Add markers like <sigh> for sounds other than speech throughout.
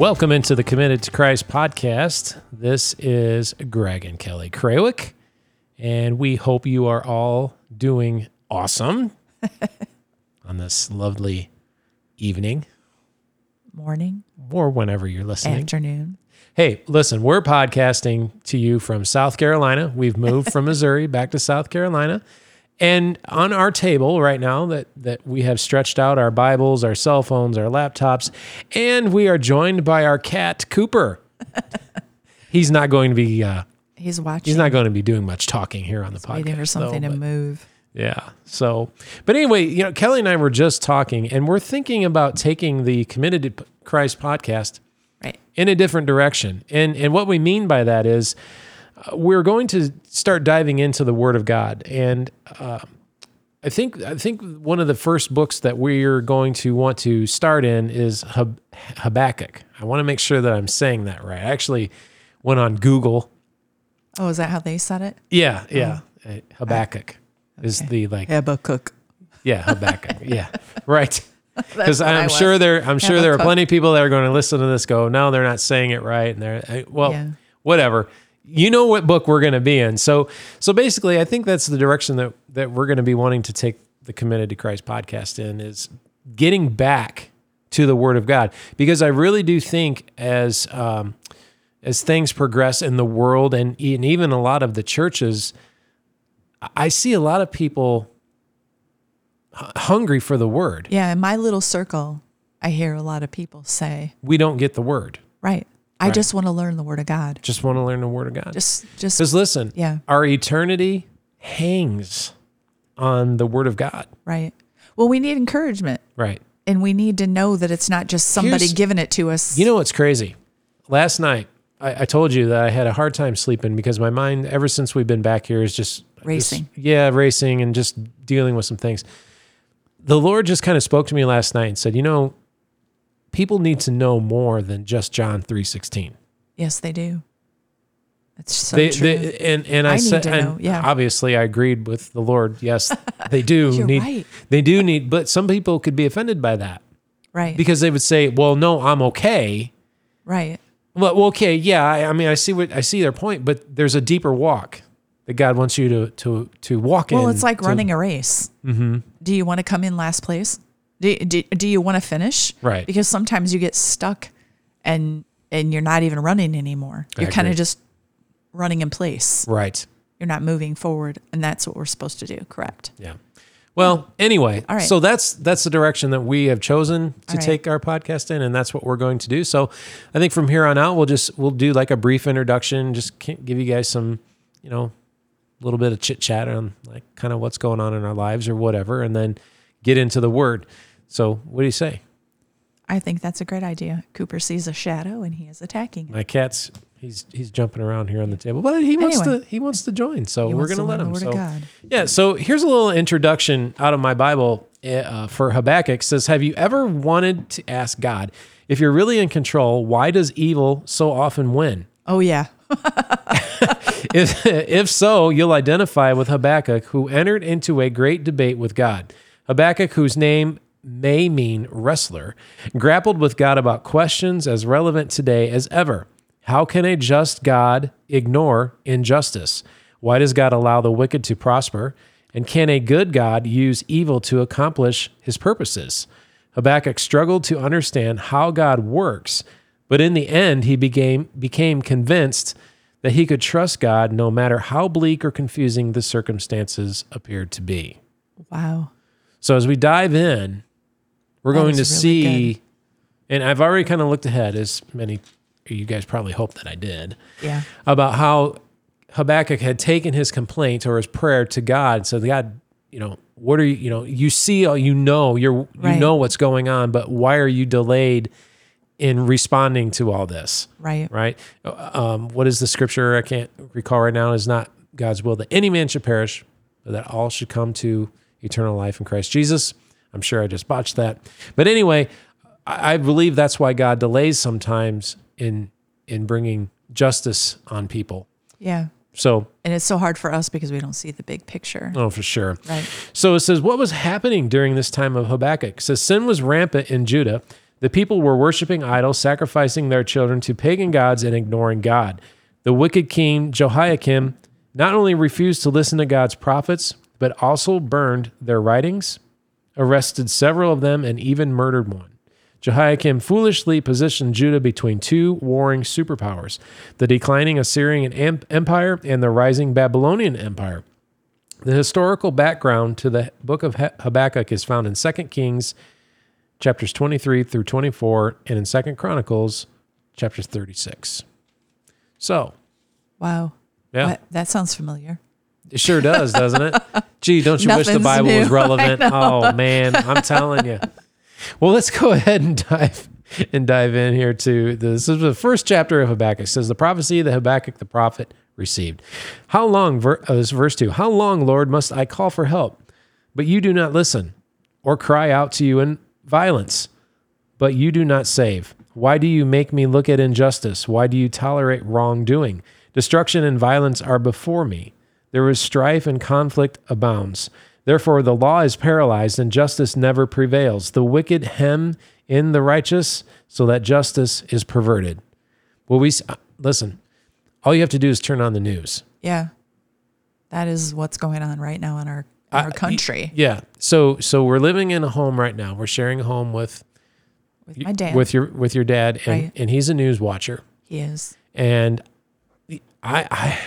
Welcome into the Committed to Christ podcast. This is Greg and Kelly Krawick, and we hope you are all doing awesome <laughs> on this lovely evening morning, or whenever you're listening. afternoon. Hey, listen, we're podcasting to you from South Carolina. We've moved from <laughs> Missouri back to South Carolina. And on our table right now that that we have stretched out our Bibles, our cell phones, our laptops, and we are joined by our cat Cooper. <laughs> he's not going to be uh, He's watching. he's not going to be doing much talking here on the podcast. waiting for something though, to move. yeah. So, but anyway, you know, Kelly and I were just talking, and we're thinking about taking the Committed to Christ podcast Right. in a different direction. And and what we mean by that is we're going to start diving into the Word of God. And uh, I think I think one of the first books that we're going to want to start in is Hab- Habakkuk. I want to make sure that I'm saying that right. I actually went on Google. Oh, is that how they said it? Yeah, yeah. Uh, Habakkuk is Okay. the like Habakkuk. yeah, Habakkuk. <laughs> yeah, right. <laughs> Because I'm sure there, I'm sure there are plenty of people that are going to listen to this. Go, no, they're not saying it right, and they're I- well, Yeah. whatever. You know what book we're going to be in. So, so basically, I think that's the direction that that we're going to be wanting to take the Committed to Christ podcast in is getting back to the Word of God, because I really do think as um, as things progress in the world and, and even a lot of the churches, I see a lot of people hungry for the word. Yeah, in my little circle, I hear a lot of people say, We don't get the word. "Right, I Right. just want to learn the Word of God." Just want to learn the word of God. Just, just Because listen, Yeah. our eternity hangs on the word of God. right. Well, we need encouragement, Right. and we need to know that it's not just somebody Here's- giving it to us. You know what's crazy? Last night, I, I told you that I had a hard time sleeping because my mind, ever since we've been back here, is just Racing. just- yeah, racing and just dealing with some things. The Lord just kind of spoke to me last night and said, you know, people need to know more than just John three sixteen. yes, they do. It's so they, true. they and and I, I said and yeah. obviously I agreed with the Lord. Yes, <laughs> they do need right. they do need but some people could be offended by that right, because they would say, "Well, no, I'm okay." right. Well, well, okay, yeah, I, I mean I see what I see their point, but there's a deeper walk that God wants you to to to walk in. Well, it's like to- running a race. Mm-hmm. Do you want to come in last place? Do, do, do you want to finish? Right. Because sometimes you get stuck and and you're not even running anymore. I You're kind of just running in place. Right. You're not moving forward, and that's what we're supposed to do. Correct. Yeah. Well, anyway, All right. so that's that's the direction that we have chosen to right. take our podcast in, and that's what we're going to do. So, I think from here on out, we'll just we'll do like a brief introduction, just give you guys some, you know, a little bit of chit chat on like kind of what's going on in our lives or whatever, and then get into the word. So, what do you say? I think that's a great idea. Cooper sees a shadow and he is attacking it. My cat's he's he's jumping around here on the table, but he wants Anyway. to he wants to join, so we're gonna to let him. So. Yeah, so here's a little introduction out of my Bible uh, for Habakkuk. It says, "Have you ever wanted to ask God if you're really in control? Why does evil so often win? Oh yeah. <laughs> if, if so, you'll identify with Habakkuk, who entered into a great debate with God. Habakkuk, whose name may mean wrestler, grappled with God about questions as relevant today as ever. How can a just God ignore injustice? Why does God allow the wicked to prosper? And can a good God use evil to accomplish his purposes? Habakkuk struggled to understand how God works, but in the end, he became, became convinced that he could trust God no matter how bleak or confusing the circumstances appeared to be. Wow. So as we dive in, we're That going to really see, and I've already kind of looked ahead, as many you guys probably hope that I did, Yeah. about how Habakkuk had taken his complaint or his prayer to God. So God, you know, what are you, you know, you see, all you know, you're, you know what's going on, but why are you delayed in responding to all this? Right. right? Um, what is the scripture? I can't recall right now. Is not God's will that any man should perish, but that all should come to eternal life in Christ Jesus. I'm sure I just botched that, but anyway, I, believe that's why God delays sometimes in in bringing justice on people. Yeah. So, And it's so hard for us because we don't see the big picture. oh, for sure. Right. So it says, What was happening during this time of Habakkuk? It says, Sin was rampant in Judah. The people were worshiping idols, sacrificing their children to pagan gods, and ignoring God. The wicked king Jehoiakim not only refused to listen to God's prophets, but also burned their writings, arrested several of them, and even murdered one. Jehoiakim foolishly positioned Judah between two warring superpowers the declining Assyrian Empire and the rising Babylonian Empire. The historical background to the book of Habakkuk is found in 2 Kings chapters 23 through 24 and in 2 Chronicles chapters 36. So, wow. Yeah. That sounds familiar. It sure does, doesn't it? <laughs> Gee, don't you wish the Nothing's Bible was <laughs> relevant? Oh man, I'm telling you. Well, let's go ahead and dive <laughs> and dive in here to this is the first chapter of Habakkuk. It says the prophecy that Habakkuk the prophet received. How long? ver- uh, This is verse two. How long, Lord, must I call for help, but you do not listen, or cry out to you in violence, but you do not save? Why do you make me look at injustice? Why do you tolerate wrongdoing? Destruction and violence are before me. There is strife and conflict abounds. Therefore, the law is paralyzed and justice never prevails. The wicked hem in the righteous so that justice is perverted. Well, we listen. All you have to do is turn on the news. Yeah. That is what's going on right now in our in our I- country Yeah. So, so we're living in a home right now. We're sharing a home with with my dad. with your with your dad, and Right. and he's a news watcher. he is. and I, I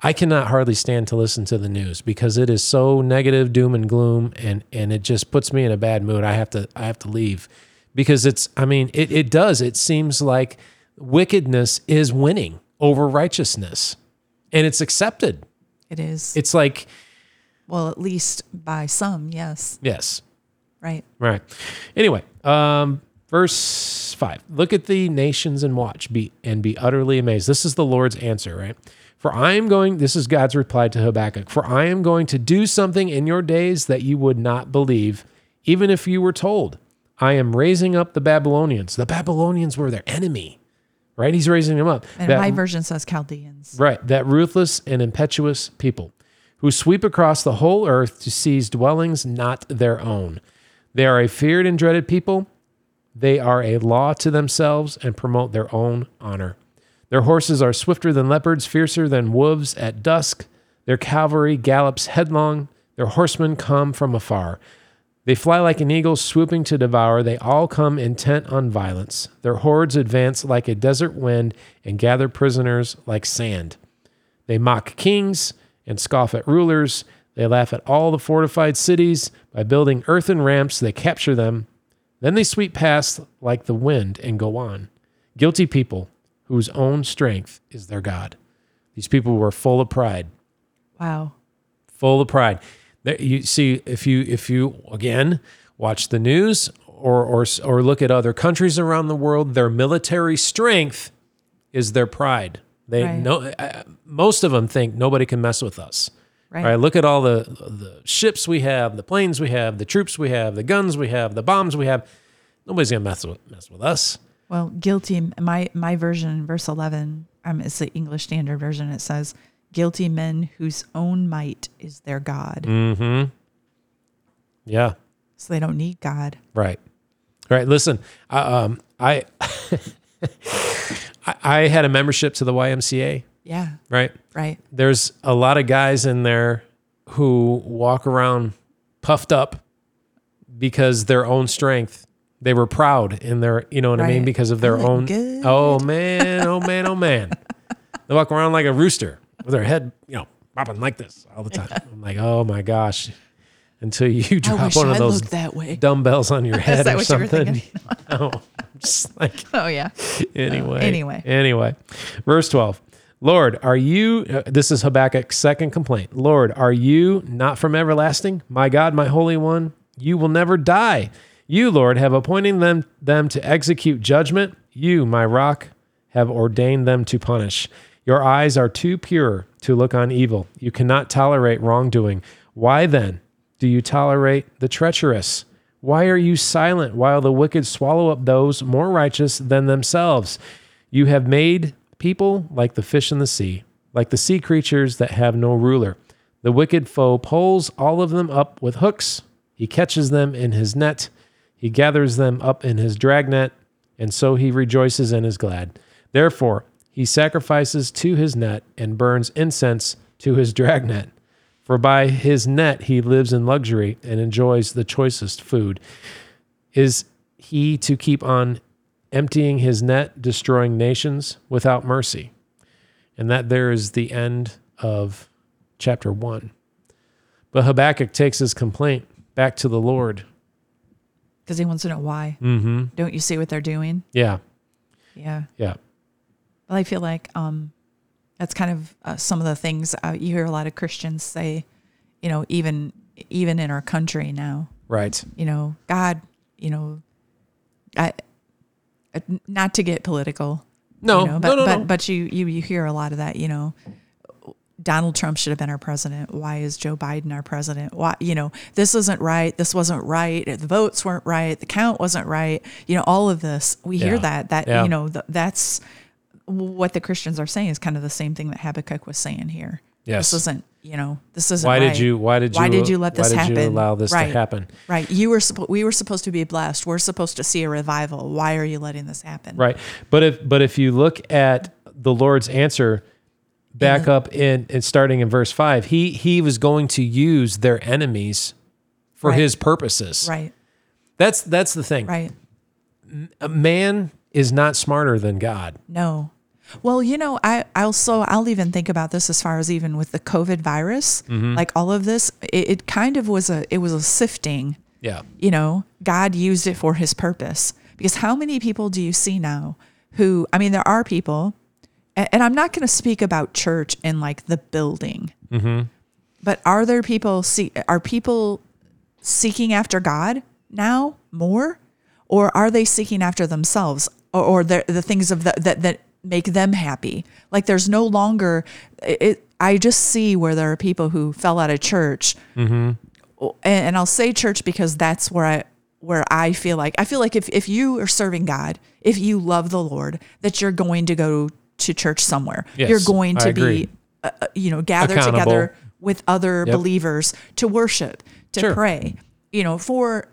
I cannot hardly stand to listen to the news because it is so negative, doom and gloom, and and it just puts me in a bad mood. I have to I have to leave because it's I mean it it does. It seems like wickedness is winning over righteousness, and it's accepted. It is. It's like well, at least by some, yes. yes, Right. Right. Anyway, um, verse five. Look at the nations and watch, be and be utterly amazed. This is the Lord's answer, right? For I am going. This is God's reply to Habakkuk. For I am going to do something in your days that you would not believe, even if you were told. I am raising up the Babylonians. The Babylonians were their enemy, right? He's raising them up. And That- my version says Chaldeans. Right, that ruthless and impetuous people who sweep across the whole earth to seize dwellings not their own. They are a feared and dreaded people. They are a law to themselves and promote their own honor. Their horses are swifter than leopards, fiercer than wolves at dusk. Their cavalry gallops headlong. Their horsemen come from afar. They fly like an eagle swooping to devour. They all come intent on violence. Their hordes advance like a desert wind and gather prisoners like sand. They mock kings and scoff at rulers. They laugh at all the fortified cities. By building earthen ramps, they capture them. Then they sweep past like the wind and go on. Guilty people whose own strength is their God. These people were full of pride Wow. full of pride. You see, if you if you again watch the news or or or look at other countries around the world, their military strength is their pride. They Right. know uh, most of them think nobody can mess with us. Right. Right, look at all the the ships we have, the planes we have, the troops we have, the guns we have, the bombs we have. Nobody's gonna mess with mess with us. Well, guilty. My my version, verse eleven, um, it's the English Standard Version. It says, "Guilty men whose own might is their god, Mm-hmm. Yeah. so they don't need God." Right. Right. Listen, I, um, I, <laughs> I I had a membership to the YMCA. Yeah. Right. Right. There's a lot of guys in there who walk around puffed up because their own strength. They were proud in their, you know what I mean, because of their I own. good. Oh man! Oh man! Oh man! <laughs> they walk around like a rooster with their head, you know, popping like this all the time. I'm like, oh my gosh! Until you <laughs> drop one I of those that way. dumbbells on your <laughs> head or what you were something. no, I'm just like Oh yeah. anyway. anyway. Anyway. Verse 12. Lord, are you, uh, this is Habakkuk's second complaint. Lord, are you not from everlasting? My God, my Holy One, you will never die. You, Lord, have appointed them, them to execute judgment. You, my rock, have ordained them to punish. Your eyes are too pure to look on evil. You cannot tolerate wrongdoing. Why then do you tolerate the treacherous? Why are you silent while the wicked swallow up those more righteous than themselves? You have made people like the fish in the sea, like the sea creatures that have no ruler. The wicked foe pulls all of them up with hooks. He catches them in his net. He gathers them up in his dragnet, and so he rejoices and is glad. Therefore, he sacrifices to his net and burns incense to his dragnet. For by his net he lives in luxury and enjoys the choicest food. Is he to keep on emptying his net, destroying nations without mercy? And that there is the end of chapter one. But Habakkuk takes his complaint back to the Lord. Because he wants to know why. Mm-hmm. Don't you see what they're doing? Yeah. Yeah. Yeah. Well, I feel like um, that's kind of uh, some of the things uh, you hear a lot of Christians say. You know, even even in our country now, Right. you know, God, you know, I uh, not to get political. No, you know, but no, no, but no. but you you you hear a lot of that. You know, Donald Trump should have been our president. Why is Joe Biden our president? Why you know this isn't right. This wasn't right. The votes weren't right. The count wasn't right. You know, all of this we hear that that Yeah. you know th- that's what the Christians are saying is kind of the same thing that Habakkuk was saying here. Yes. This isn't you know this isn't. Why right. did you? Why did you? Why did you let this why did happen? you allow this right. to happen? Right. You were. We were supposed to be blessed. We're supposed to see a revival. Why are you letting this happen? Right. But if but if you look at the Lord's answer back up in and starting in verse five, he he was going to use their enemies for Right. his purposes. Right. That's that's the thing. Right. A man is not smarter than God. No. Well, you know, I I also I'll even think about this as far as even with the COVID virus, Mm-hmm. like all of this, it, it kind of was a it was a sifting. Yeah. You know, God used it for His purpose. Because how many people do you see now who? I mean, there are people, and, and I'm not going to speak about church and like the building, mm-hmm. but are there people see are people seeking after God now more, or are they seeking after themselves? Or, or the the things of the, that that make them happy? Like there's no longer it. I just see where there are people who fell out of church, mm-hmm. and, and I'll say church because that's where I where I feel like I feel like if if you are serving God, if you love the Lord, that you're going to go to church somewhere. Yes, you're going to be, uh, uh, you know, gathered together with other Yep. believers to worship, to Sure. pray, you know, for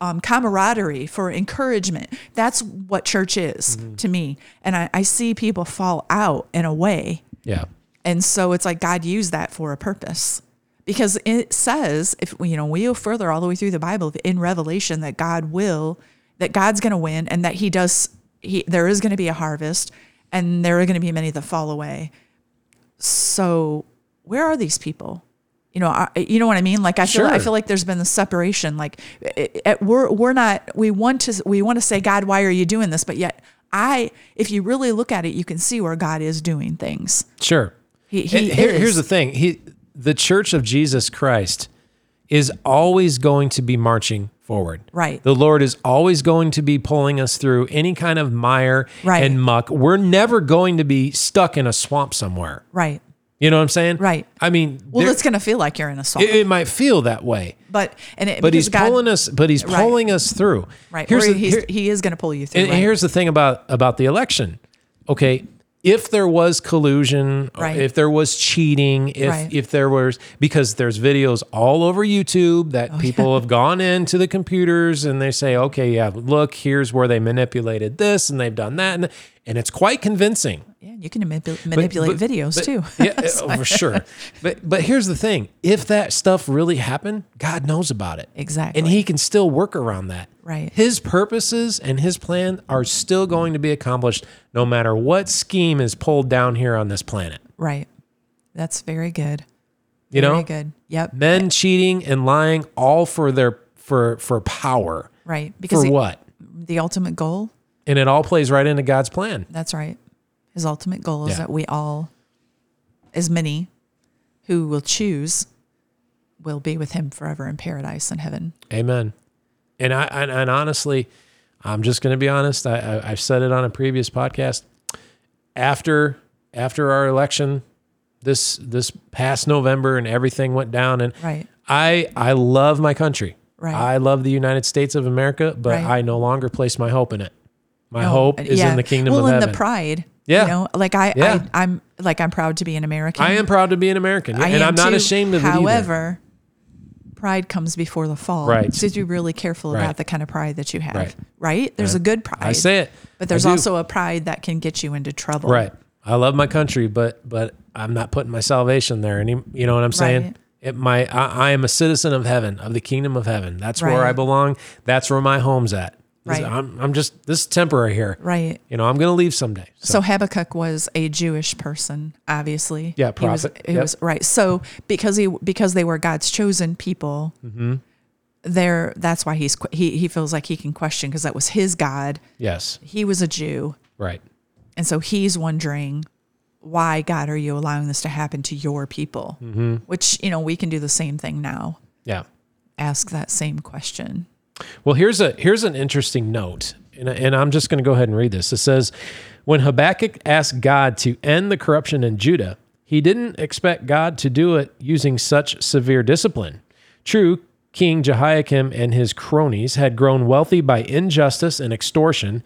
um, camaraderie, for encouragement. That's what church is Mm-hmm. to me. And I, I see people fall out in a way. Yeah. And so it's like God used that for a purpose. Because it says, if you know, we go further all the way through the Bible in Revelation that God will, that God's going to win, and that He does. He there is going to be a harvest, and there are going to be many that fall away. So where are these people? You know, I, you know what I mean. Like I feel, I feel like there's been the separation. Like it, it, we're we're not. We want to we want to say, God, why are you doing this? But yet, I, if you really look at it, you can see where God is doing things. Sure. He, he here- here's the thing. He the Church of Jesus Christ is always going to be marching forward. Right. The Lord is always going to be pulling us through any kind of mire Right. and muck. We're never going to be stuck in a swamp somewhere. right. You know what I'm saying? Right. I mean, Well, it's going to feel like you're in a swamp, it, it might feel that way, but and it, but he's God- pulling us. But he's Right. pulling us through. right. Here's or the, here- he is going to pull you through. and right? here's the thing about about the election. Okay, if there was collusion, Right. if there was cheating, if Right. if there was because there's videos all over YouTube that Oh, people have gone into the computers and they say, okay, yeah, look, here's where they manipulated this and they've done that, and and it's quite convincing. yeah, you can manipu- manipulate but- videos but- too. yeah, <laughs> oh, for sure. <laughs> But but here's the thing: if that stuff really happened, God knows about it. Exactly. and He can still work around that. Right. His purposes and His plan are still going to be accomplished, no matter what scheme is pulled down here on this planet. right. That's very good. You very know, good. Yep. men cheating and lying, all for their for for power. Right. Because For the, what? the ultimate goal. And it all plays right into God's plan. That's right. His ultimate goal is Yeah. that we all, as many who will choose, will be with Him forever in paradise in heaven. Amen. And I and, and honestly, I'm just going to be honest. I, I I've said it on a previous podcast. After after our election, this this past November, and everything went down, and Right. I I love my country. Right. I love the United States of America, but Right. I no longer place my hope in it. My No, hope is yeah. in the kingdom well, of in the pride. Yeah. You know, like I, Yeah. I, I'm like I'm proud to be an American. I am proud to be an American, and am I'm not too. ashamed of it. However, pride comes before the fall. Right. So you be really careful Right. about the kind of pride that you have. Right. Right? There's a good pride. I say it. But there's also a pride that can get you into trouble. Right. I love my country, but but I'm not putting my salvation there. Any, you know what I'm saying? Right. It, my I, I am a citizen of heaven, of the kingdom of heaven. That's where I belong. That's where my home's at. This- Right. I'm I'm just this is temporary here. Right. You know, I'm gonna leave someday. So, So Habakkuk was a Jewish person, obviously. Yeah, He was, he Yep. was right. So because he because they were God's chosen people, Mm-hmm. there that's why he's he he feels like he can question because that was his God. yes, He was a Jew, right. and so he's wondering why God are you allowing this to happen to your people? Mm-hmm. Which you know we can do the same thing now. Yeah. Ask that same question. Well, here's a here's an interesting note, and, and I'm just going to go ahead and read this. It says, when Habakkuk asked God to end the corruption in Judah, he didn't expect God to do it using such severe discipline. True, King Jehoiakim and his cronies had grown wealthy by injustice and extortion,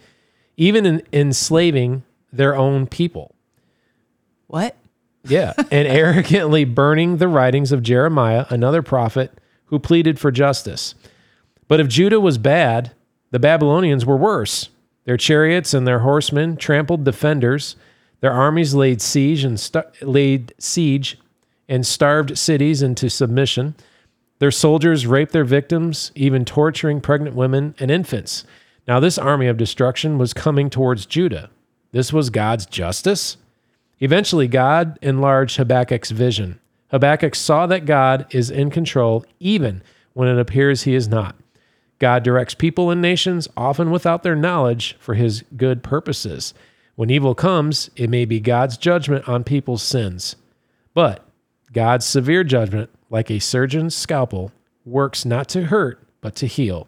even in enslaving their own people. What? Yeah, and <laughs> arrogantly burning the writings of Jeremiah, another prophet who pleaded for justice. But if Judah was bad, the Babylonians were worse. Their chariots and their horsemen trampled defenders. Their armies laid siege and laid siege and starved cities into submission. Their soldiers raped their victims, even torturing pregnant women and infants. Now this army of destruction was coming towards Judah. This was God's justice. Eventually, God enlarged Habakkuk's vision. Habakkuk saw that God is in control even when it appears he is not. God directs people and nations, often without their knowledge, for his good purposes. When evil comes, it may be God's judgment on people's sins. But God's severe judgment, like a surgeon's scalpel, works not to hurt, but to heal.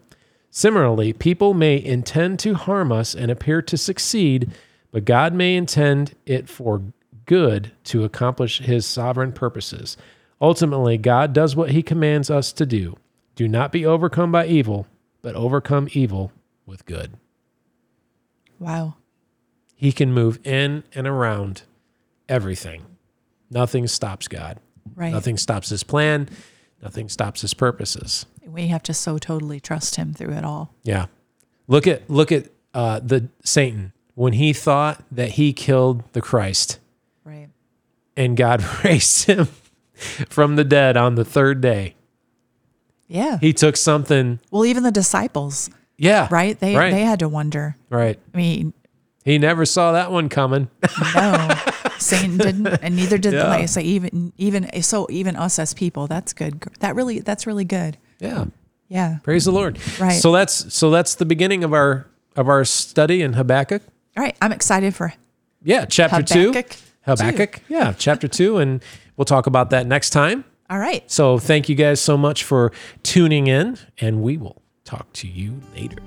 Similarly, people may intend to harm us and appear to succeed, but God may intend it for good to accomplish his sovereign purposes. Ultimately, God does what he commands us to do. Do not be overcome by evil, but overcome evil with good. Wow. He can move in and around everything. Nothing stops God. Right. Nothing stops his plan. Nothing stops his purposes. We have to so totally trust him through it all. Yeah. Look at look at uh, the Satan when he thought that he killed the Christ Right. and God <laughs> raised him from the dead on the third day. Yeah. He took something. well, even the disciples, Yeah. right? They right. they had to wonder. right. I mean, He never saw that one coming. <laughs> no, Satan didn't, and neither did Yeah. like I say even even so even us as people. That's good. That really that's really good. Yeah. Yeah. Praise the Lord. Right. So that's so that's the beginning of our of our study in Habakkuk. All right. I'm excited for Yeah, chapter Habakkuk two. Habakkuk. Yeah, chapter two, and we'll talk about that next time. All right. So thank you guys so much for tuning in, and we will talk to you later.